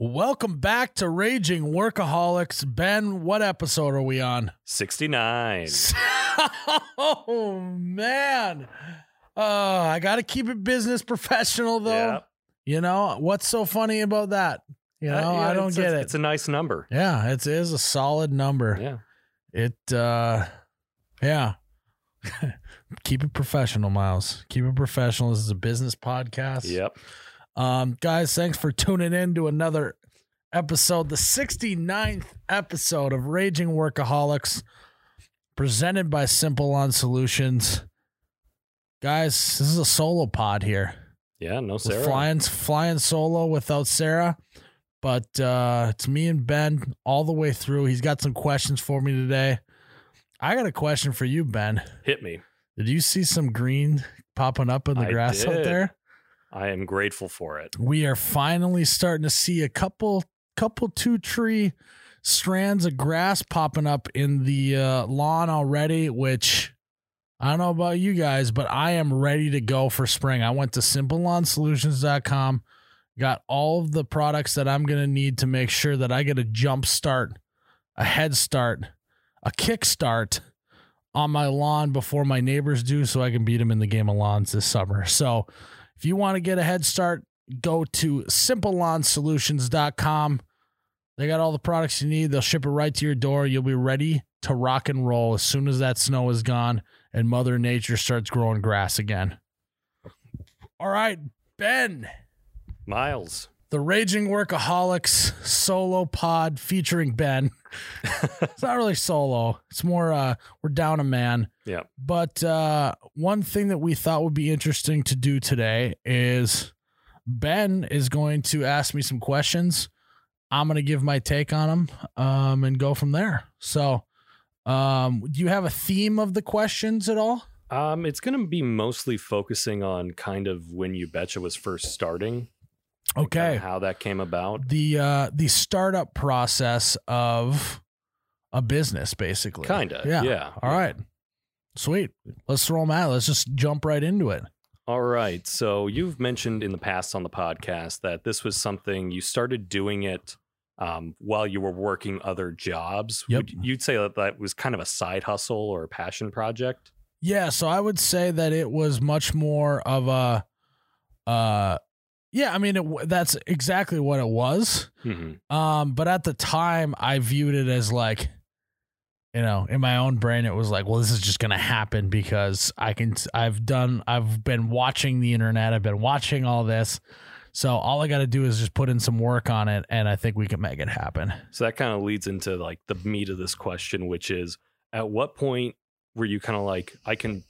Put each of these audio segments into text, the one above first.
Welcome back to Raging Workaholics. Ben, what episode are we on? 69. oh, man. Uh, I got to keep it business professional, though. Yeah. You know, what's so funny about that? You know, Uh, yeah, I don't get a, it. It's a nice number. yeah, it is a solid number. Yeah. It, uh, yeah. keep it professional, Miles. Keep it professional. This is a business podcast. Yep. Um, guys, thanks for tuning in to another episode, the 69th episode of Raging Workaholics, presented by Simple Lawn Solutions. Guys, this is a solo pod here. Yeah. No, We're Sarah. flying flying solo without Sarah. But uh it's me and Ben all the way through. He's got some questions for me today. I got a question for you, Ben. Hit me. Did you see some green popping up in the I grass out there? I am grateful for it. we are finally starting to see a couple couple two tree strands of grass popping up in the uh, lawn already which i don't know about you guys but i am ready to go for spring i went to simplelawnsolutions.com got all of the products that i'm going to need to make sure that i get a jump start a head start a kick start on my lawn before my neighbors do so i can beat them in the game of lawns this summer so if you want to get a head start, go to simplelawnsolutions.com. They got all the products you need. They'll ship it right to your door. You'll be ready to rock and roll as soon as that snow is gone and Mother Nature starts growing grass again. All right, Ben, Miles. The Raging Workaholics solo pod featuring Ben. it's not really solo. It's more uh we're down a man. Yeah. But uh, one thing that we thought would be interesting to do today is Ben is going to ask me some questions. I'm going to give my take on them um, and go from there. So, um, do you have a theme of the questions at all? Um, it's going to be mostly focusing on kind of when You Betcha was first starting. Okay. how that came about. The uh, the startup process of a business, basically. Kinda. Yeah. Yeah. All right. Sweet. Let's throw them out. Let's just jump right into it. All right. So you've mentioned in the past on the podcast that this was something you started doing it um, while you were working other jobs. Yep. Would, you'd say that that was kind of a side hustle or a passion project. Yeah, so I would say that it was much more of a, uh, yeah. I mean, it, that's exactly what it was. Mm-hmm. Um, but at the time, I viewed it as like, you know, in my own brain, it was like, well, this is just gonna happen because I can. I've done. I've been watching the internet. I've been watching all this. So all I got to do is just put in some work on it, and I think we can make it happen. So that kind of leads into like the meat of this question, which is at what point were you kind of like, I can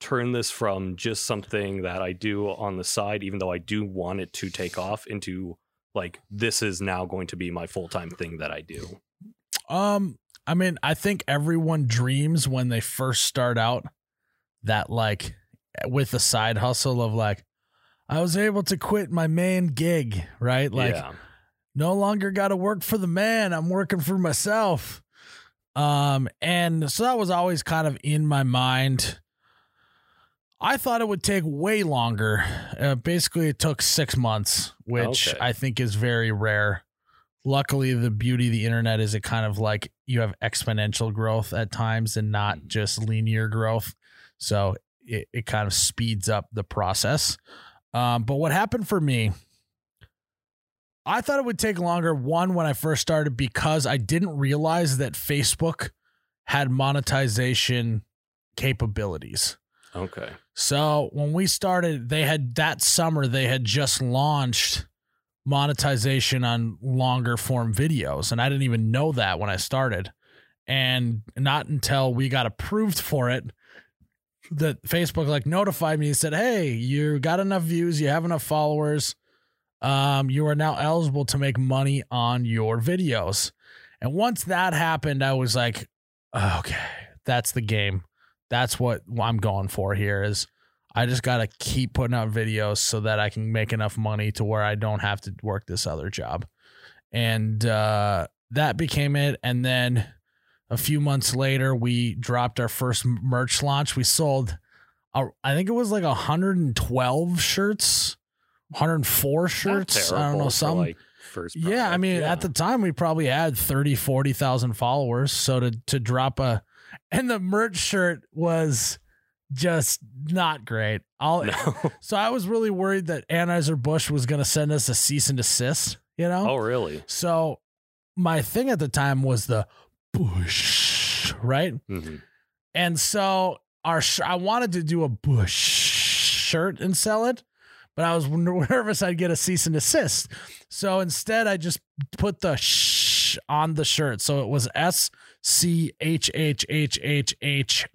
turn this from just something that I do on the side, even though I do want it to take off, into like, this is now going to be my full time thing that I do? Um, I mean, I think everyone dreams when they first start out that like with the side hustle of like I was able to quit my main gig, right? Like yeah. no longer got to work for the man. I'm working for myself. Um, and so that was always kind of in my mind. I thought it would take way longer. Uh, basically, it took six months, which Okay. I think is very rare. Luckily, the beauty of the internet is it kind of like you have exponential growth at times and not just linear growth. So it, it kind of speeds up the process. Um, but what happened for me, I thought it would take longer. One, when I first started, because I didn't realize that Facebook had monetization capabilities. Okay. So when we started, they had that summer, they had just launched monetization on longer form videos. And I didn't even know that when I started. And not until we got approved for it that Facebook like notified me and said, Hey, you got enough views, you have enough followers. Um, you are now eligible to make money on your videos. And once that happened, I was like, okay, that's the game. That's what I'm going for here is I just got to keep putting out videos so that I can make enough money to where I don't have to work this other job. And uh, that became it. And then a few months later, we dropped our first merch launch. We sold, uh, I think it was like 112 shirts, 104 shirts. I don't know, some like first. Yeah, I mean, Yeah. at the time we probably had 30, 40,000 followers. So to to drop a and the merch shirt was just not great. I'll no. so I was really worried that Anheuser Busch was going to send us a cease and desist. You know. oh, really? So my thing at the time was the Busch, right? hmm And so our sh- I wanted to do a Busch shirt and sell it, but I was nervous I'd get a cease and desist. So instead, I just put the sh on the shirt. So it was S C H H H H H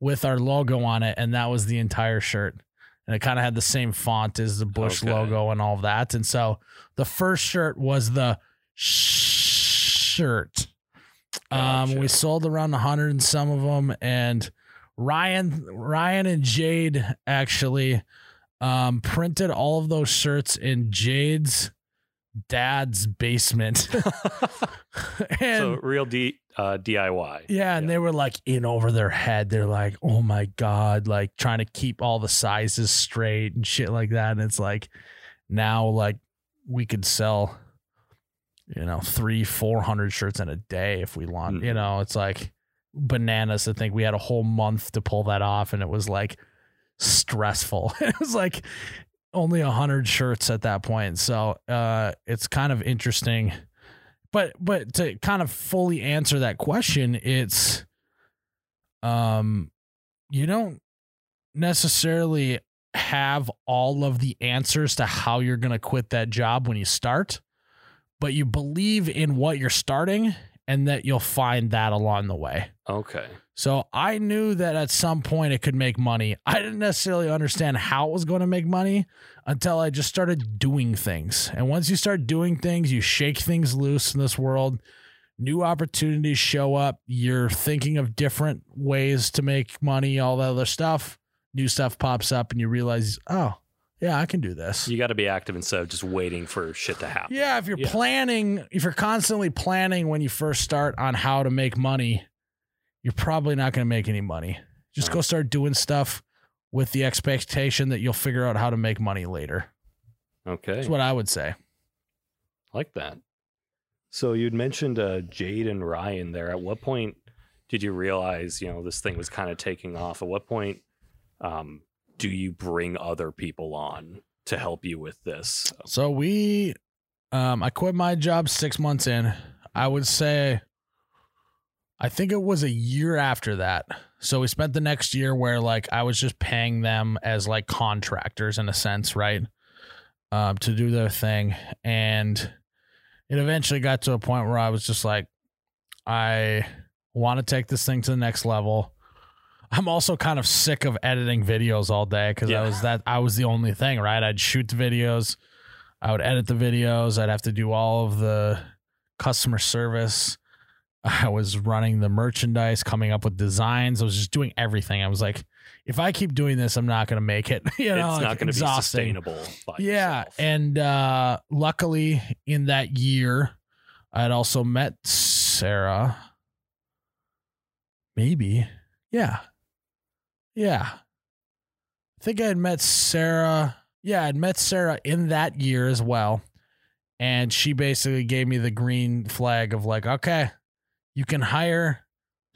with our logo on it, and that was the entire shirt. And it kind of had the same font as the Busch Okay. logo and all of that. And so the first shirt was the shirt. Um, Gotcha. we sold around a hundred and some of them, and Ryan, Ryan and Jade actually um, printed all of those shirts in Jade's dad's basement. and so real D, uh, DIY. yeah, and yeah. they were like in over their head. They're like, "Oh my god!" Like trying to keep all the sizes straight and shit like that. And it's like now, like we could sell, you know, three, four hundred shirts in a day if we want. You Mhm. know, it's like bananas to think we had a whole month to pull that off, and it was like stressful. it was like only a hundred shirts at that point. So uh, it's kind of interesting but but to kind of fully answer that question it's um you don't necessarily have all of the answers to how you're going to quit that job when you start but you believe in what you're starting and that you'll find that along the way Okay. so I knew that at some point it could make money. I didn't necessarily understand how it was going to make money until I just started doing things. And once you start doing things, you shake things loose in this world. New opportunities show up. You're thinking of different ways to make money, all that other stuff. New stuff pops up, and you realize, oh, yeah, I can do this. You got to be active instead of just waiting for shit to happen. Yeah, if you're Yeah. planning, if you're constantly planning when you first start on how to make money, you're probably not going to make any money. Just go Uh-huh. start doing stuff with the expectation that you'll figure out how to make money later. Okay. That's what I would say. like that. So you'd mentioned uh, Jade and Ryan there. At what point did you realize, you know, this thing was kind of taking off? At what point um, do you bring other people on to help you with this? So we, um, I quit my job six months in. I would say, I think it was a year after that. So we spent the next year where like I was just paying them as like contractors in a sense, right? Um, to do their thing. And it eventually got to a point where I was just like, I want to take this thing to the next level. I'm also kind of sick of editing videos all day because Yeah. I was that I was the only thing, right? I'd shoot the videos, I would edit the videos, I'd have to do all of the customer service. I was running the merchandise, coming up with designs. I was just doing everything. I was like, if I keep doing this, I'm not going to make it. you know, it's like, not going to be sustainable. Yeah, yourself. and uh luckily in that year, I had also met Sarah. Maybe, yeah, yeah. I think I had met Sarah. Yeah, I'd met Sarah in that year as well, and she basically gave me the green flag of like, okay, you can hire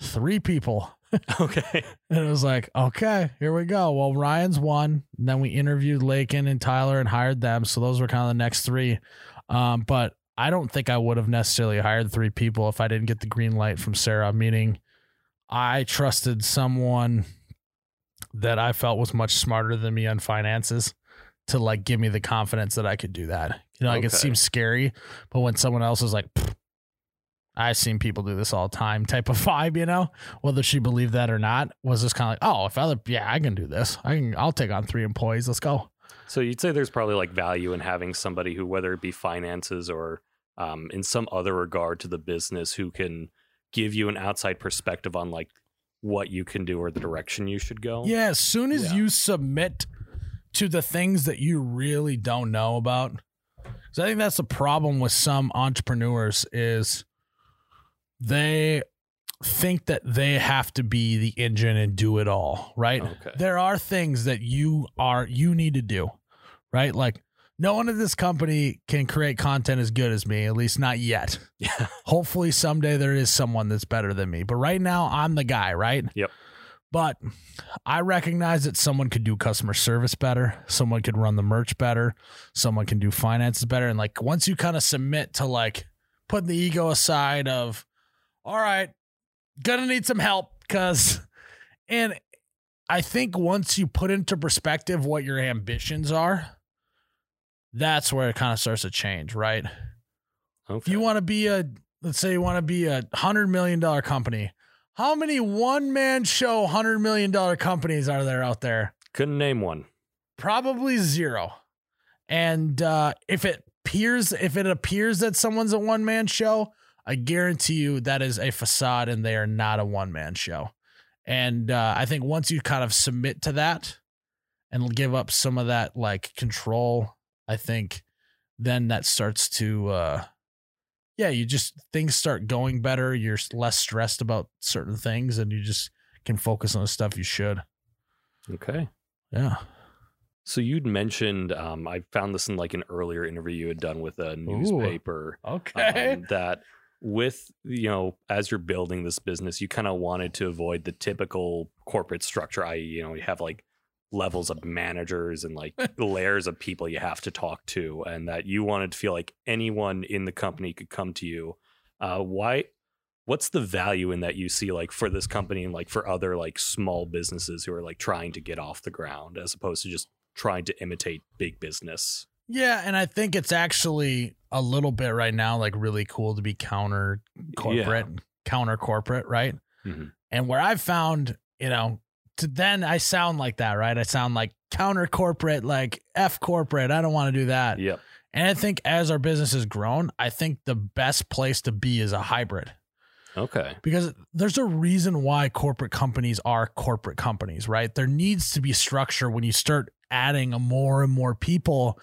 three people. okay. And it was like, okay, here we go. Well, Ryan's one. And then we interviewed Lakin and Tyler and hired them. So those were kind of the next three. Um, but I don't think I would have necessarily hired three people if I didn't get the green light from Sarah, meaning I trusted someone that I felt was much smarter than me on finances to like give me the confidence that I could do that. You know, like it seems scary, but when someone else is like, I've seen people do this all the time type of vibe, you know, whether she believed that or not, was just kind of like, oh, if other, yeah, I can do this. I can, I'll take on three employees. Let's go. So you'd say there's probably like value in having somebody who, whether it be finances or um, in some other regard to the business, who can give you an outside perspective on like what you can do or the direction you should go. Yeah. As soon as Yeah. you submit to the things that you really don't know about, because I think that's the problem with some entrepreneurs is they think that they have to be the engine and do it all, right? Okay. There are things that you are you need to do, right? Like no one at this company can create content as good as me, at least not yet. Yeah. Hopefully someday there is someone that's better than me. But right now I'm the guy, right? Yep. But I recognize that someone could do customer service better, someone could run the merch better, someone can do finances better. And like once you kind of submit to like putting the ego aside of, all right, gonna need some help because and I think once you put into perspective what your ambitions are, that's where it kind of starts to change, right? Okay. If you want to be a, let's say you want to be a hundred million dollar company, how many one man show hundred million dollar companies are there out there? Couldn't name one. Probably zero. And uh, if it appears, if it appears that someone's a one man show, I guarantee you that is a facade, and they are not a one man show. And uh, I think once you kind of submit to that and give up some of that like control, I think then that starts to uh, yeah, you just things start going better. You're less stressed about certain things, and you just can focus on the stuff you should. Okay. Yeah. So you'd mentioned, um, I found this in like an earlier interview you had done with a newspaper. Okay. um, that with you know as you're building this business you kind of wanted to avoid the typical corporate structure i.e you know you have like levels of managers and like layers of people you have to talk to and that you wanted to feel like anyone in the company could come to you uh why what's the value in that you see like for this company and like for other like small businesses who are like trying to get off the ground as opposed to just trying to imitate big business Yeah, and I think it's actually a little bit right now like really cool to be counter corporate, counter corporate, right? Mhm. And where I've found, you know, then I sound like that, right? I sound like counter corporate, like F corporate. I don't want to do that. yep And I think as our business has grown, I think the best place to be is a hybrid okay because there's a reason why corporate companies are corporate companies, right? There needs to be structure when you start adding more and more people.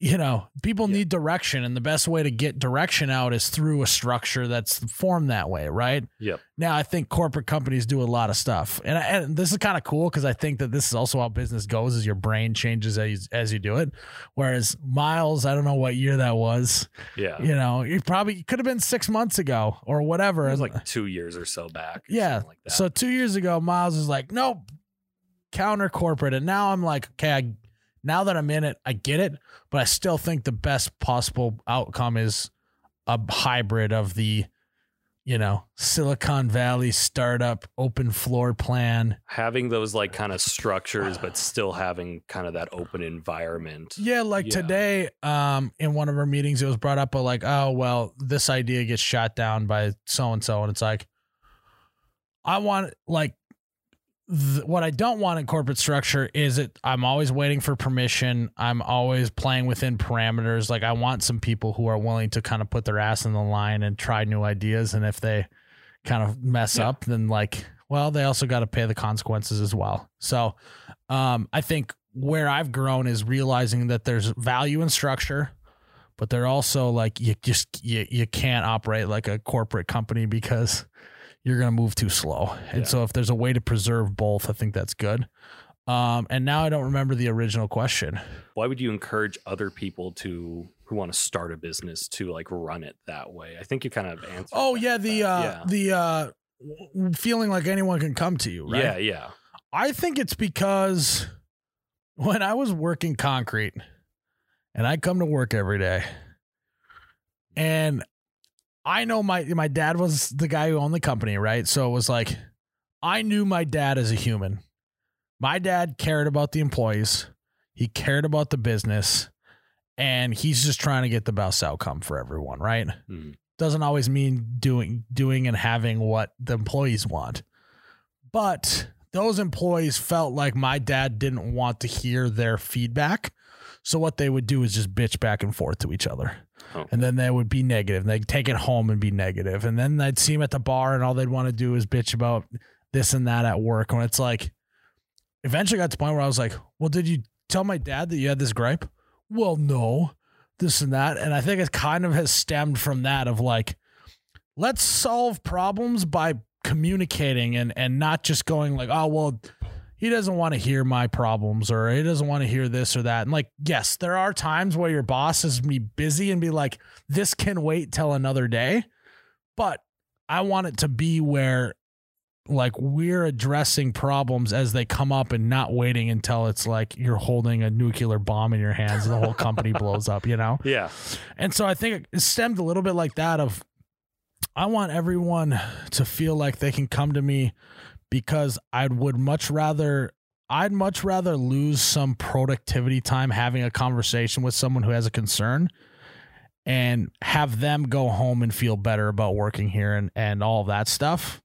You know, people Yeah. need direction, and the best way to get direction out is through a structure that's formed that way, right? yep Now, I think corporate companies do a lot of stuff, and, and this is kind of cool because I think that this is also how business goes: is your brain changes as you, as you do it. Whereas Miles, I don't know what year that was. yeah You know, it probably could have been six months ago or whatever. It was like two years or so back. or Yeah. like that. So two years ago, Miles was like, nope, counter corporate. And now I'm like, okay, I, now that I'm in it, I get it. But I still think the best possible outcome is a hybrid of the, you know, Silicon Valley startup open floor plan. having those like kind of structures, but still having kind of that open environment. Yeah, like Yeah. today, um, in one of our meetings, it was brought up, but like, oh well, this idea gets shot down by so and so, and it's like, I want like, th- what I don't want in corporate structure is it. I'm always waiting for permission. I'm always playing within parameters. Like I want some people who are willing to kind of put their ass in the line and try new ideas, and if they kind of mess Yeah. up, then like, well, they also got to pay the consequences as well. So, um, I think where I've grown is realizing that there's value in structure, but they're also like you just you you can't operate like a corporate company because you're gonna move too slow. And Yeah. so if there's a way to preserve both, I think that's good. Um, and now I don't remember the original question. Why would you encourage other people to who want to start a business to like run it that way? I think you kind of answered. Oh yeah, the uh yeah. the uh feeling like anyone can come to you, right? yeah, yeah, I think it's because when I was working concrete and I come to work every day and I know my my dad was the guy who owned the company, right? So it was like I knew my dad as a human. My dad cared about the employees. He cared about the business and he's just trying to get the best outcome for everyone, right? Mhm. Doesn't always mean doing doing and having what the employees want. But those employees felt like my dad didn't want to hear their feedback. So what they would do is just bitch back and forth to each other. Oh. And then they would be negative. They'd take it home and be negative. And then I'd see them at the bar and all they'd want to do is bitch about this and that at work. When it's like, eventually got to the point where I was like, well, did you tell my dad that you had this gripe? Well, no, this and that. And I think it kind of has stemmed from that of like, let's solve problems by communicating and and not just going like, oh well, he doesn't want to hear my problems or he doesn't want to hear this or that. And like, yes, there are times where your boss is be busy and be like, this can wait till another day. But I want it to be where like we're addressing problems as they come up and not waiting until it's like you're holding a nuclear bomb in your hands and the whole company blows up, you know? Yeah. And so I think it stemmed a little bit like that of I want everyone to feel like they can come to me because I would much rather I'd much rather lose some productivity time having a conversation with someone who has a concern and have them go home and feel better about working here and, and all that stuff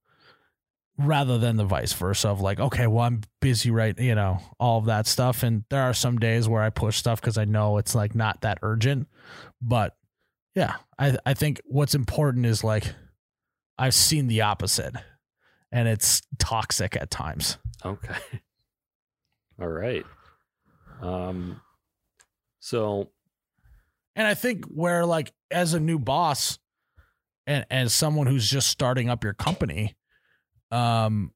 rather than the vice versa of like, okay, well, I'm busy, right? You know, all of that stuff. And there are some days where I push stuff because I know it's like not that urgent. But yeah, I, I think what's important is like, I've seen the opposite and it's toxic at times. Okay. All right. Um so And I think where like as a new boss and as someone who's just starting up your company, um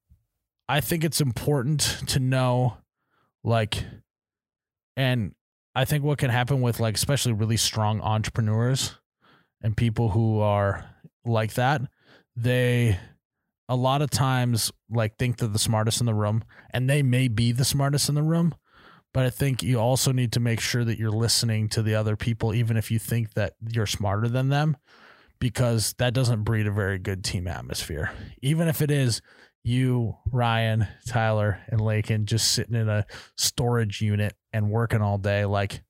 I think it's important to know like and I think what can happen with like especially really strong entrepreneurs and people who are like that, they a lot of times like think they're the smartest in the room and they may be the smartest in the room but i think you also need to make sure that you're listening to the other people even if you think that you're smarter than them because that doesn't breed a very good team atmosphere. Even if it is you ryan tyler and lakin just sitting in a storage unit and working all day like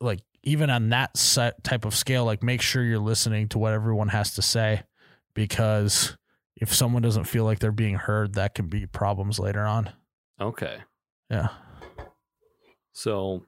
like even on that type of scale like make sure you're listening to what everyone has to say because if someone doesn't feel like they're being heard, that can be problems later on. Okay. Yeah. So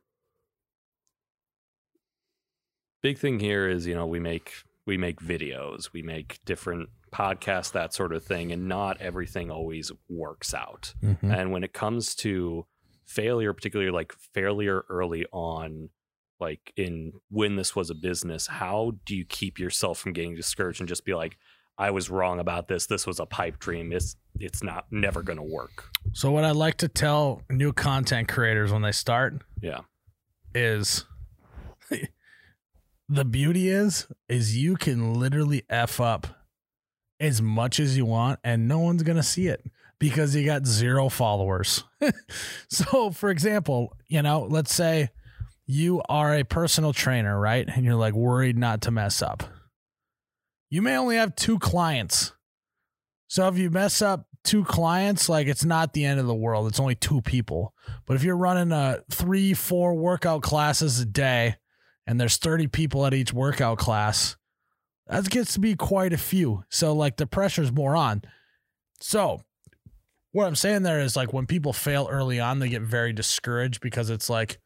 big thing here is, you know, we make we make videos, we make different podcasts, that sort of thing, and not everything always works out. Mm-hmm. And when it comes to failure, particularly like failure early on, like in when this was a business, how do you keep yourself from getting discouraged and just be like, I was wrong about this. This was a pipe dream. It's it's not never going to work. So what I like to tell new content creators when they start, yeah, is the beauty is is you can literally f up as much as you want and no one's going to see it because you got zero followers. so for example, you know, let's say you are a personal trainer, right? And you're like worried not to mess up you may only have two clients. So if you mess up two clients, like it's not the end of the world. It's only two people. But if you're running a three, four workout classes a day and there's 30 people at each workout class, that gets to be quite a few. So like the pressure's more on. So what I'm saying there is like when people fail early on, they get very discouraged because it's like,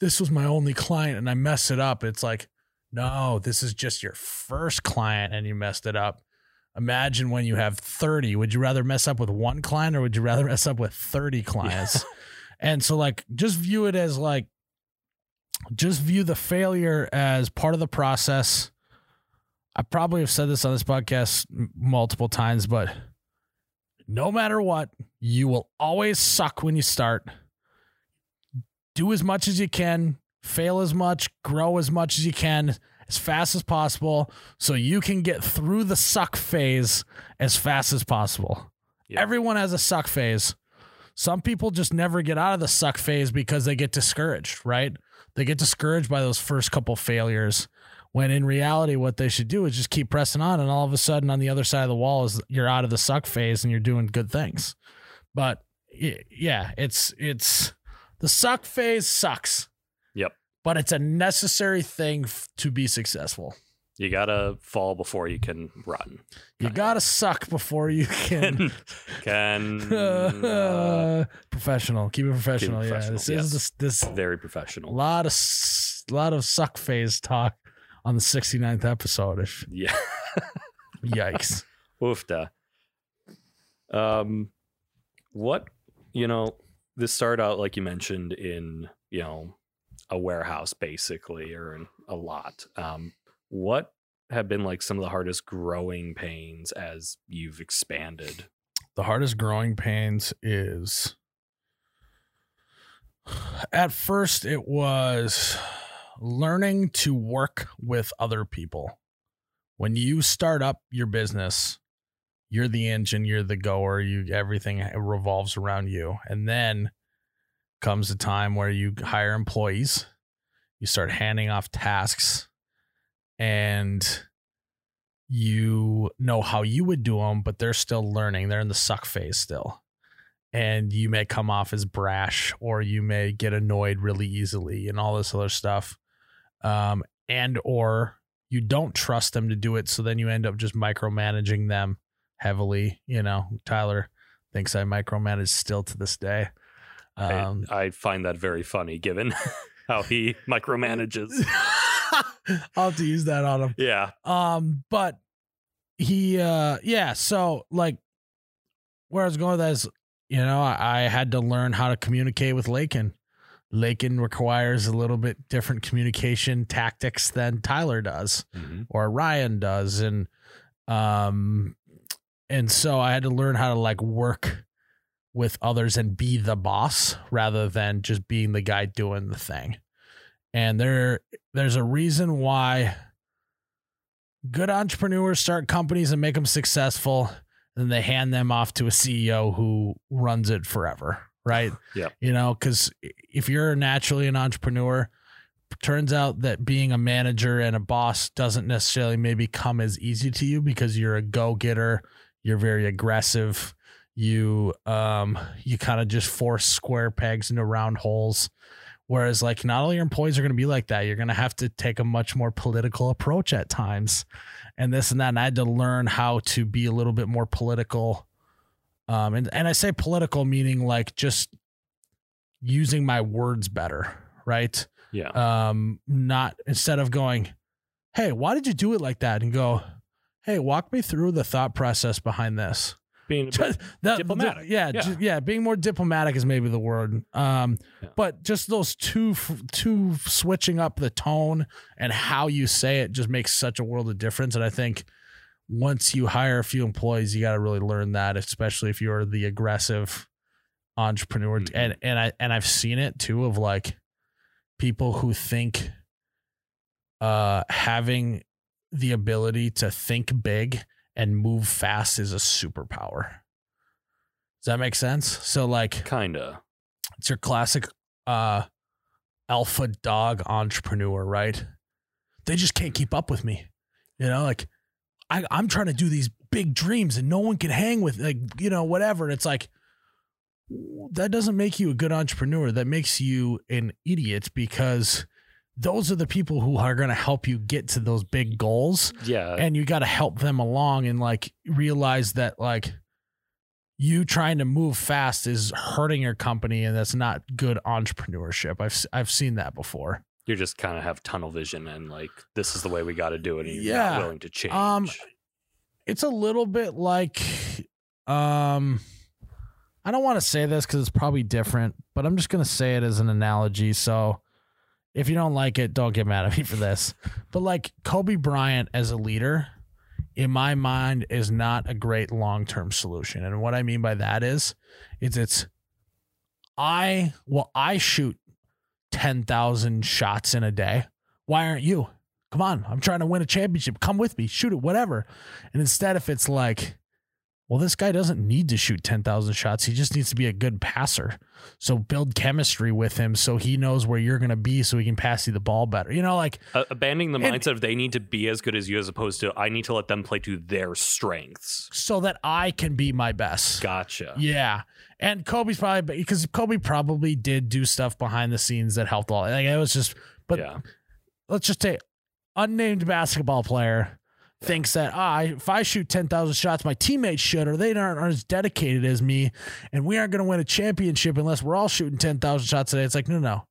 this was my only client and I mess it up. It's like, no, this is just your first client and you messed it up. Imagine when you have 30. Would you rather mess up with one client or would you rather mess up with 30 clients? Yeah. and so, like, just view it as like, just view the failure as part of the process. I probably have said this on this podcast multiple times, but no matter what, you will always suck when you start. Do as much as you can, fail as much, grow as much as you can, as fast as possible, so you can get through the suck phase as fast as possible. Yep. Everyone has a suck phase. Some people just never get out of the suck phase because they get discouraged, right? They get discouraged by those first couple failures. When in reality, what they should do is just keep pressing on, and all of a sudden, on the other side of the wall, is you're out of the suck phase and you're doing good things. But yeah, it's it's the suck phase sucks but it's a necessary thing f- to be successful. You gotta fall before you can run. You gotta suck before you can can uh, professional. Keep it professional. Keep it professional. Yeah, this yes. is this, this very professional. A lot of a lot of suck phase talk on the 69th episode. If yeah, yikes. Oofda. Um, what you know? This started out like you mentioned in you know a warehouse basically or a lot. Um, what have been like some of the hardest growing pains as you've expanded? The hardest growing pains is At first, it was learning to work with other people. When you start up your business, you're the engine, you're the goer, you everything revolves around you. And then comes a time where you hire employees, you start handing off tasks, and you know how you would do them, but they're still learning. They're in the suck phase still. And you may come off as brash or you may get annoyed really easily and all this other stuff. Um, and or you don't trust them to do it. So then you end up just micromanaging them heavily. You know, Tyler thinks I micromanage still to this day. Um, I, I find that very funny given how he micromanages. I'll have to use that on him. Yeah. Um, but he uh yeah, so like where I was going with that is, you know, I, I had to learn how to communicate with Lakin. Lakin requires a little bit different communication tactics than Tyler does Mhm. or Ryan does. And um and so I had to learn how to like work with others and be the boss rather than just being the guy doing the thing. And there there's a reason why good entrepreneurs start companies and make them successful and then they hand them off to a CEO who runs it forever, right? Yeah. You know, cuz if you're naturally an entrepreneur, turns out that being a manager and a boss doesn't necessarily maybe come as easy to you because you're a go-getter, you're very aggressive, you um you kind of just force square pegs into round holes. Whereas like not all your employees are going to be like that. You're going to have to take a much more political approach at times. And this and that and i had to learn how to be a little bit more political. Um and, and i say political meaning like just using my words better right? Yeah. um not instead of going hey why did you do it like that? and go hey walk me through the thought process behind this Being Just- that- Diplomatic. yeah, Yeah. ju- yeah, being more diplomatic is maybe the word. Um, Yeah. but just those two, two switching up the tone and how you say it just makes such a world of difference. And I think once you hire a few employees, you got to really learn that, especially if you're the aggressive entrepreneur. Mhm. And and I and I've seen it too of like people who think uh having the ability to think big and move fast is a superpower. Does that make sense? So like kinda. it's your classic uh alpha dog entrepreneur, right? They just can't keep up with me. You know, like I, I'm trying to do these big dreams and no one can hang with like, you know, whatever. And it's like that doesn't make you a good entrepreneur. That makes you an idiot because those are the people who are going to help you get to those big goals Yeah. and you got to help them along and like realize that like you trying to move fast is hurting your company and that's not good entrepreneurship i've i've seen that before you just kind of have tunnel vision and like this is the way we got to do it and you're Yeah. not willing to change. Um, it's a little bit like um i don't want to say this because it's probably different but i'm just going to say it as an analogy so if you don't like it don't get mad at me for this but like kobe bryant as a leader in my mind is not a great long-term solution and what i mean by that is is it's i well i shoot 10,000 shots in a day why aren't you come on, I'm trying to win a championship. Come with me, shoot it, whatever. And instead, if it's like, well, this guy doesn't need to shoot 10,000 shots. He just needs to be a good passer. So build chemistry with him so he knows where you're going to be so he can pass you the ball better. You know, like, uh, abandoning the and- mindset of they need to be as good as you as opposed to I need to let them play to their strengths. so that I can be my best. Gotcha. Yeah. And Kobe's probably, because Kobe probably did do stuff behind the scenes that helped all. Like, it was just, but yeah. let's just say unnamed basketball player thinks that ah, if I shoot 10,000 shots, my teammates should, or they aren't, aren't as dedicated as me, and we aren't going to win a championship unless we're all shooting 10,000 shots today. It's like, no, no.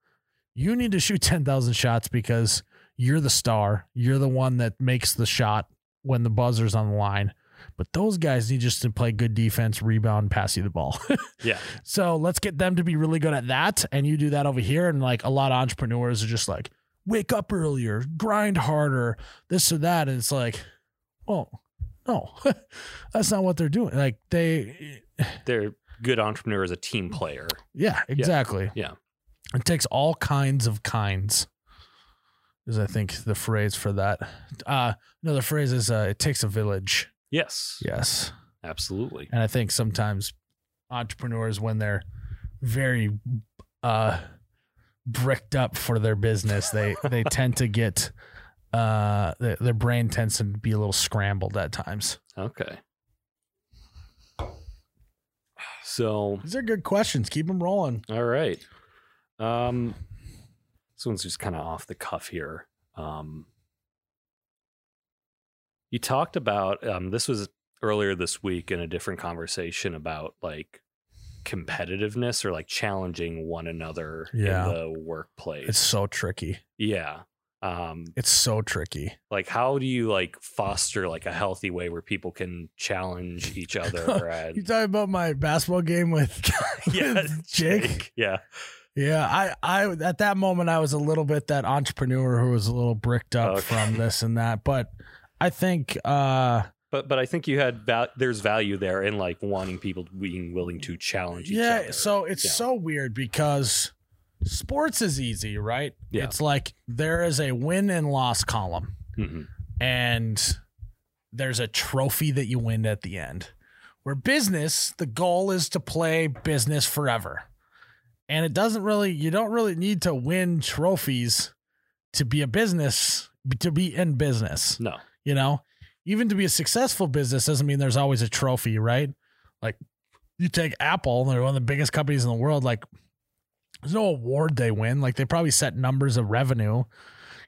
You need to shoot 10,000 shots because you're the star. You're the one that makes the shot when the buzzer's on the line. But those guys need just to play good defense, rebound, pass you the ball. Yeah. So let's get them to be really good at that. And you do that over here. And like a lot of entrepreneurs are just like, wake up earlier, grind harder, this or that. And it's like, well, no, that's not what they're doing. Like they, They're good entrepreneur as a team player. yeah, exactly. Yeah. It takes all kinds of kinds. Is I think the phrase for that. Uh no, the phrase is uh, it takes a village. Yes. Yes. Absolutely. And I think sometimes entrepreneurs when they're very uh bricked up for their business, they they tend to get uh their, their brain tends to be a little scrambled at times. Okay. So, These are good questions. Keep them rolling. all right. Um, this one's just kind of off the cuff here. Um, you talked about um, this was earlier this week in a different conversation about like competitiveness or like challenging one another Yeah. in the workplace. It's so tricky. yeah. Um, It's so tricky. like how do you like foster like a healthy way where people can challenge each other and You talking about my basketball game with, yeah, with Jake? Yeah. Yeah, I, I at that moment I was a little bit that entrepreneur who was a little bricked up Okay. from this and that, but I think uh But but I think you had val- there's value there in like wanting people being willing to challenge each other. yeah, so it's Yeah. so weird because sports is easy, right? Yeah. It's like there is a win and loss column Mhm. and there's a trophy that you win at the end. Where business, the goal is to play business forever. And it doesn't really, you don't really need to win trophies to be a business, to be in business. no. You know, even to be a successful business doesn't mean there's always a trophy, right? Like you take Apple, they're one of the biggest companies in the world. Like there's no award they win. Like they probably set numbers of revenue,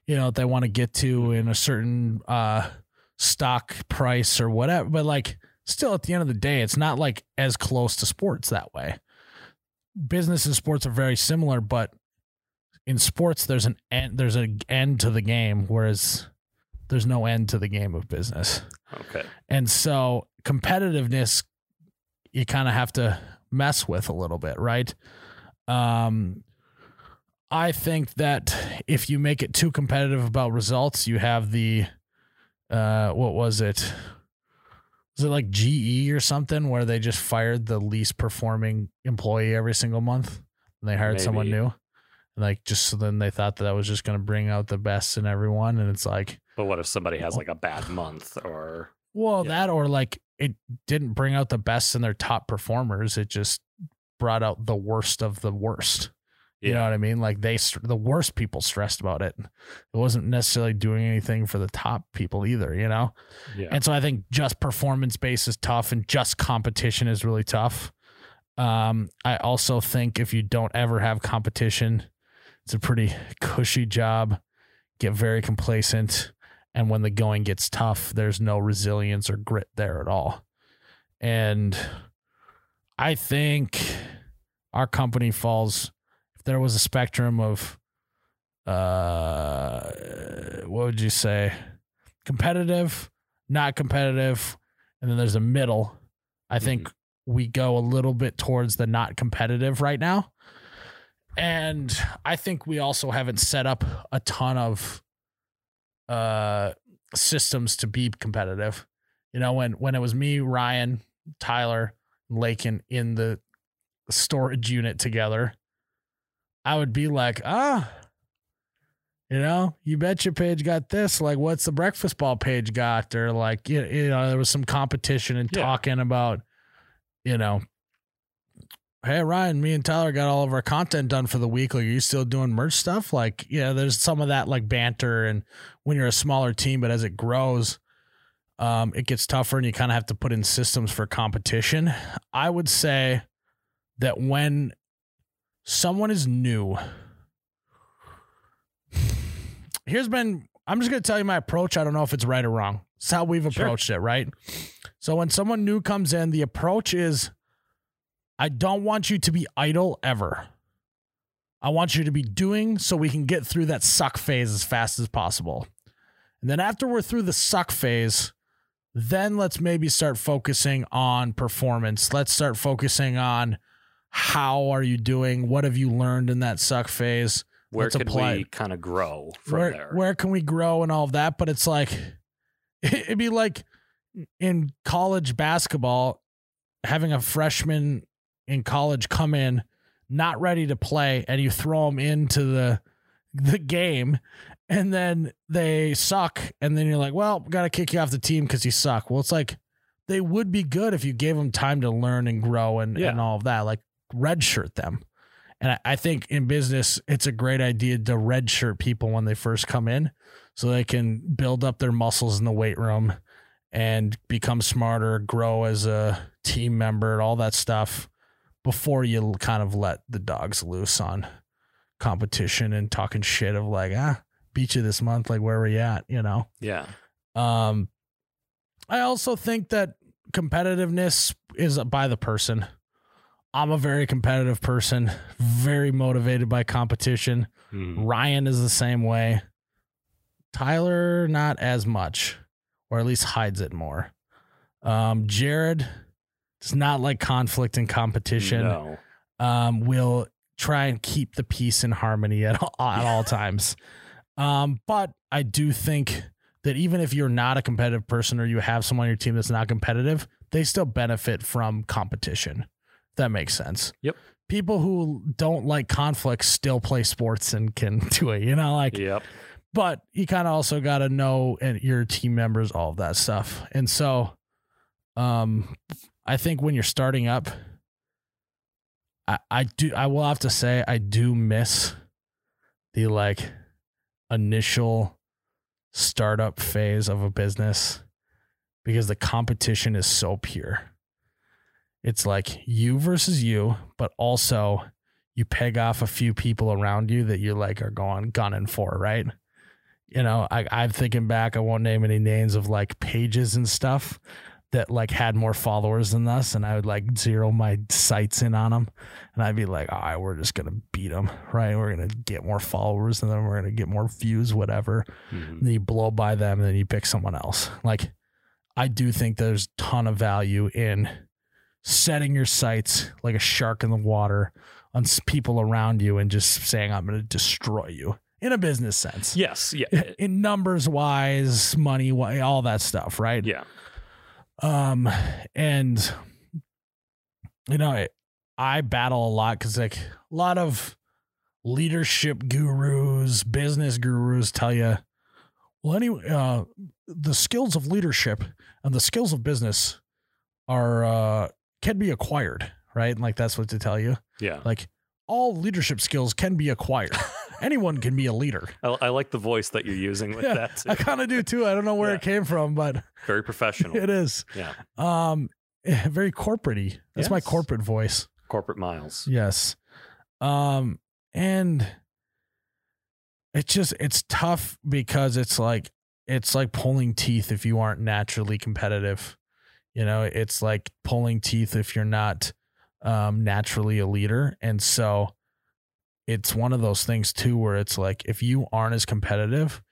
you know, that they want to get to in a certain uh stock price or whatever. But like still at the end of the day, it's not like as close to sports that way. Business and sports are very similar, but in sports there's an end there's an end to the game, whereas there's no end to the game of business. Okay. And so competitiveness you kind of have to mess with a little bit, right? Um I think that if you make it too competitive about results, you have the uh what was it? Was it like GE or something where they just fired the least performing employee every single month and they hired someone Maybe. new? Like just so then they thought that that was just going to bring out the best in everyone and it's like But what if somebody has like a bad month or well, Yeah. that or like it didn't bring out the best in their top performers. It just brought out the worst of the worst. You know what I mean? Like they, the worst people stressed about it. It wasn't necessarily doing anything for the top people either, you know? yeah. And so I think just performance based is tough and just competition is really tough. Um, I also think if you don't ever have competition, it's a pretty cushy job. Get very complacent. And when the going gets tough, there's no resilience or grit there at all. And I think our company falls, if there was a spectrum of, uh, what would you say? Competitive, not competitive, and then there's a middle. I think we go a little bit towards the not competitive right now. And I think we also haven't set up a ton of uh systems to be competitive. You know, when when it was me, Ryan, Tyler, Lakin in the storage unit together, I would be like, ah, you know, You Betcha page got this. Like, what's the breakfast ball page got? Or like, you, you know, there was some competition and Yeah. talking about, you know, hey Ryan, me and Tyler got all of our content done for the week. Like, are you still doing merch stuff? Like, yeah, there's some of that like banter, and when you're a smaller team, but as it grows, um, it gets tougher, and you kind of have to put in systems for competition. I would say that when someone is new, here's been. I'm just gonna tell you my approach. I don't know if it's right or wrong. It's how we've Sure. approached it, right? So when someone new comes in, the approach is I don't want you to be idle ever. I want you to be doing so we can get through that suck phase as fast as possible. And then after we're through the suck phase, then let's maybe start focusing on performance. Let's start focusing on how are you doing? What have you learned in that suck phase? Where Let's could apply we kind of grow from where there? where can we grow and all of that? But it's like it'd be like in college basketball, having a freshman in college come in, not ready to play and you throw them into the the game and then they suck and then you're like well gotta kick you off the team because you suck well it's like they would be good if you gave them time to learn and grow and, Yeah. and all of that like redshirt them. And I, I think in business it's a great idea to redshirt people when they first come in so they can build up their muscles in the weight room and become smarter grow as a team member and all that stuff before you kind of let the dogs loose on competition and talking shit of like ah beat you this month like where are we at? You know? Yeah. um i also think that competitiveness is by the person i'm a very competitive person very motivated by competition Mhm. ryan is the same way tyler not as much or at least hides it more um jared does not like conflict and competition No. um, will try and keep the peace and harmony at all, at all times. Um, but I do think that even if you're not a competitive person or you have someone on your team that's not competitive, they still benefit from competition. That makes sense. Yep. People who don't like conflict still play sports and can do it, you know, like Yep. but you kind of also got to know and your team members all of that stuff and so um i think when you're starting up i i do i will have to say i do miss the like initial startup phase of a business because the competition is so pure it's like you versus you but also you peg off a few people around you that you like are going gunning for right you know, I, I'm thinking back, I won't name any names of like pages and stuff that like had more followers than us. And I would like zero my sights in on them. And I'd be like, all right, we're just going to beat them, right? We're going to get more followers and then we're going to get more views, whatever. Mhm. And then you blow by them and then you pick someone else. Like, I do think there's a ton of value in setting your sights like a shark in the water on people around you and just saying, I'm going to destroy you in a business sense Yes. Yeah. in numbers wise, money, all that stuff, right? Yeah. Um, and you know, I, I battle a lot because like a lot of leadership gurus, business gurus tell you, well, anyway, uh, the skills of leadership and the skills of business are uh can be acquired, right? And like that's what they tell you. Yeah. Like all leadership skills can be acquired. Anyone can be a leader. I, I like the voice that you're using with Yeah, that. Too. I kind of do too. I don't know where Yeah. it came from, but Very professional. it is. Yeah. Um, very corporatey. That's my corporate voice. Corporate miles. Yes. Um, and it's just it's tough because it's like it's like pulling teeth if you aren't naturally competitive. You know, it's like pulling teeth if you're not um naturally a leader. And so it's one of those things too where it's like if you aren't as competitive,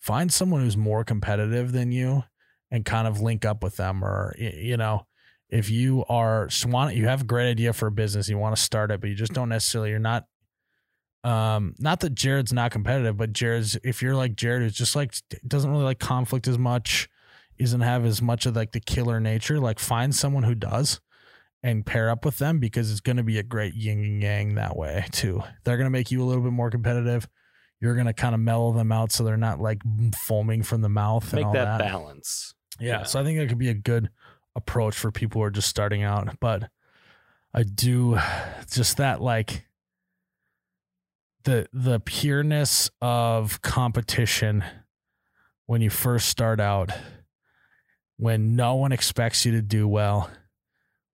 find someone who's more competitive than you and kind of link up with them or you know if you are you have a great idea for a business you want to start it but you just don't necessarily you're not um not that jared's not competitive but jared's if you're like jared who's just like doesn't really like conflict as much doesn't have as much of like the killer nature like find someone who does and pair up with them because it's going to be a great yin and yang that way too they're going to make you a little bit more competitive you're going to kind of mellow them out so they're not like foaming from the mouth and Make all that, that balance. yeah, Yeah. so I think that could be a good approach for people who are just starting out. But I do just that like the the pureness of competition when you first start out, when no one expects you to do well,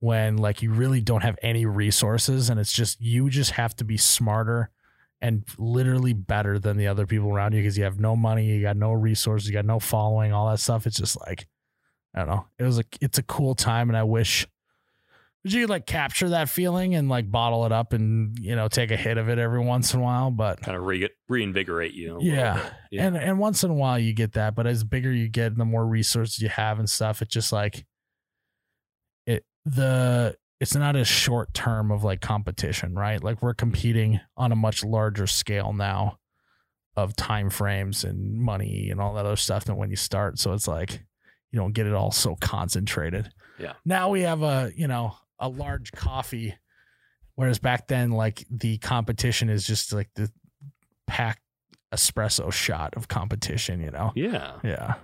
when like you really don't have any resources and it's just you just have to be smarter and literally better than the other people around you because you have no money, you got no resources, you got no following, all that stuff. It's just like I don't know. It was a it's a cool time, and I wish you could like capture that feeling and like bottle it up and you know take a hit of it every once in a while. But Kind of re- reinvigorate you. yeah. Yeah. and and once in a while you get that, but as bigger you get, the more resources you have and stuff. It's just like it the it's not as short term of like competition, right? Like we're competing on a much larger scale now of time frames and money and all that other stuff than when you start. So it's like you don't get it all so concentrated. Yeah. Now we have a, you know, a large coffee Whereas back then, like the competition is just like the packed espresso shot of competition, you know? Yeah. Yeah.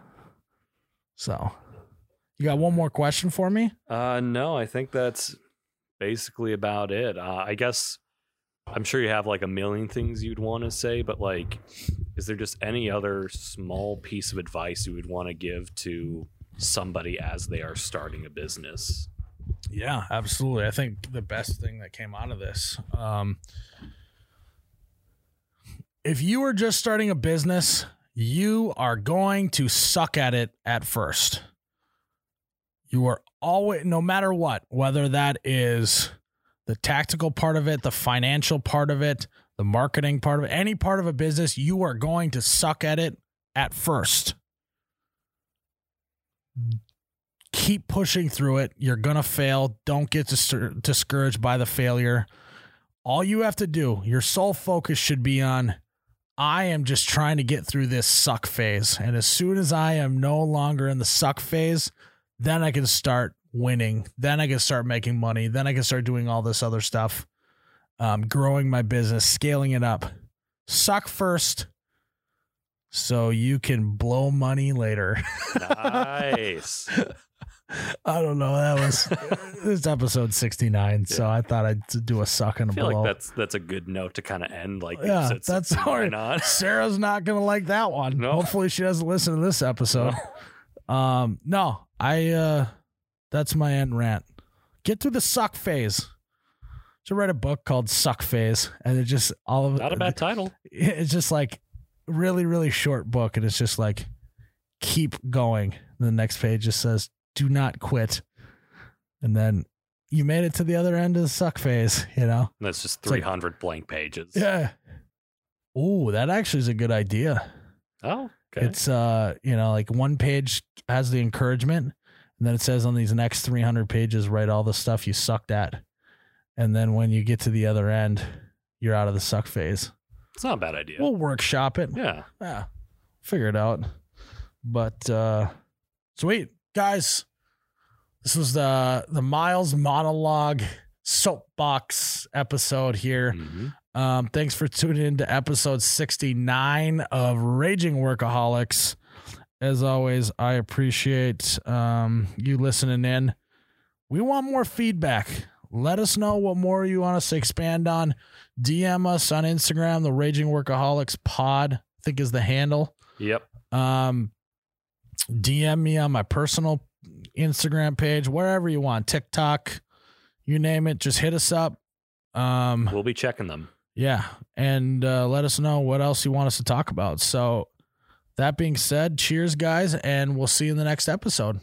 So, you got one more question for me? Uh, no, I think that's basically about it. Uh, I guess I'm sure you have like a million things you'd want to say, but like, is there just any other small piece of advice you would want to give to somebody as they are starting a business? Yeah, absolutely. I think the best thing that came out of this, um, if you are just starting a business, you are going to suck at it at first. You are always, no matter what, whether that is the tactical part of it, the financial part of it, the marketing part of it, any part of a business, you are going to suck at it at first. Keep pushing through it. You're going to fail. Don't get dis- discouraged by the failure. All you have to do, your sole focus should be on I am just trying to get through this suck phase. And as soon as I am no longer in the suck phase, then I can start winning. Then I can start making money. Then I can start doing all this other stuff, um, growing my business, scaling it up. Suck first so you can blow money later. Nice. I don't know. That was this episode 69. So I thought I'd do a suck and a blow. like that's that's a good note to kind of end. Like, Yeah, that's 60. Hard. not? Sarah's not gonna like that one. No. Hopefully she doesn't listen to this episode. Um, no, I uh that's my end rant. Get through the suck phase. Should write a book called Suck Phase, and it just all of Not a bad title. It's just like really, really short book, and it's just like keep going. The next page just says, "Do not quit," and then you made it to the other end of the suck phase. You know? That's just It's like- 300 blank pages. Yeah. Oh, that actually is a good idea. Oh, okay. It's uh, you know, like one page has the encouragement, and then it says on these next 300 pages, write all the stuff you sucked at. And then when you get to the other end, you're out of the suck phase. It's not a bad idea. We'll workshop it. yeah. Yeah. Figure it out. But uh sweet. Guys, this was the the Miles monologue soapbox episode here. Mhm. Um, thanks for tuning in to episode 69 of Raging Workaholics. As always, I appreciate um, you listening in. We want more feedback. Let us know what more you want us to expand on. DM us on Instagram, the Raging Workaholics Pod, I think is the handle. Yep. Um, DM me on my personal Instagram page, wherever you want, TikTok, you name it. Just hit us up. Um, We'll be checking them. yeah, and uh, let us know what else you want us to talk about. So, that being said, cheers, guys, and we'll see you in the next episode.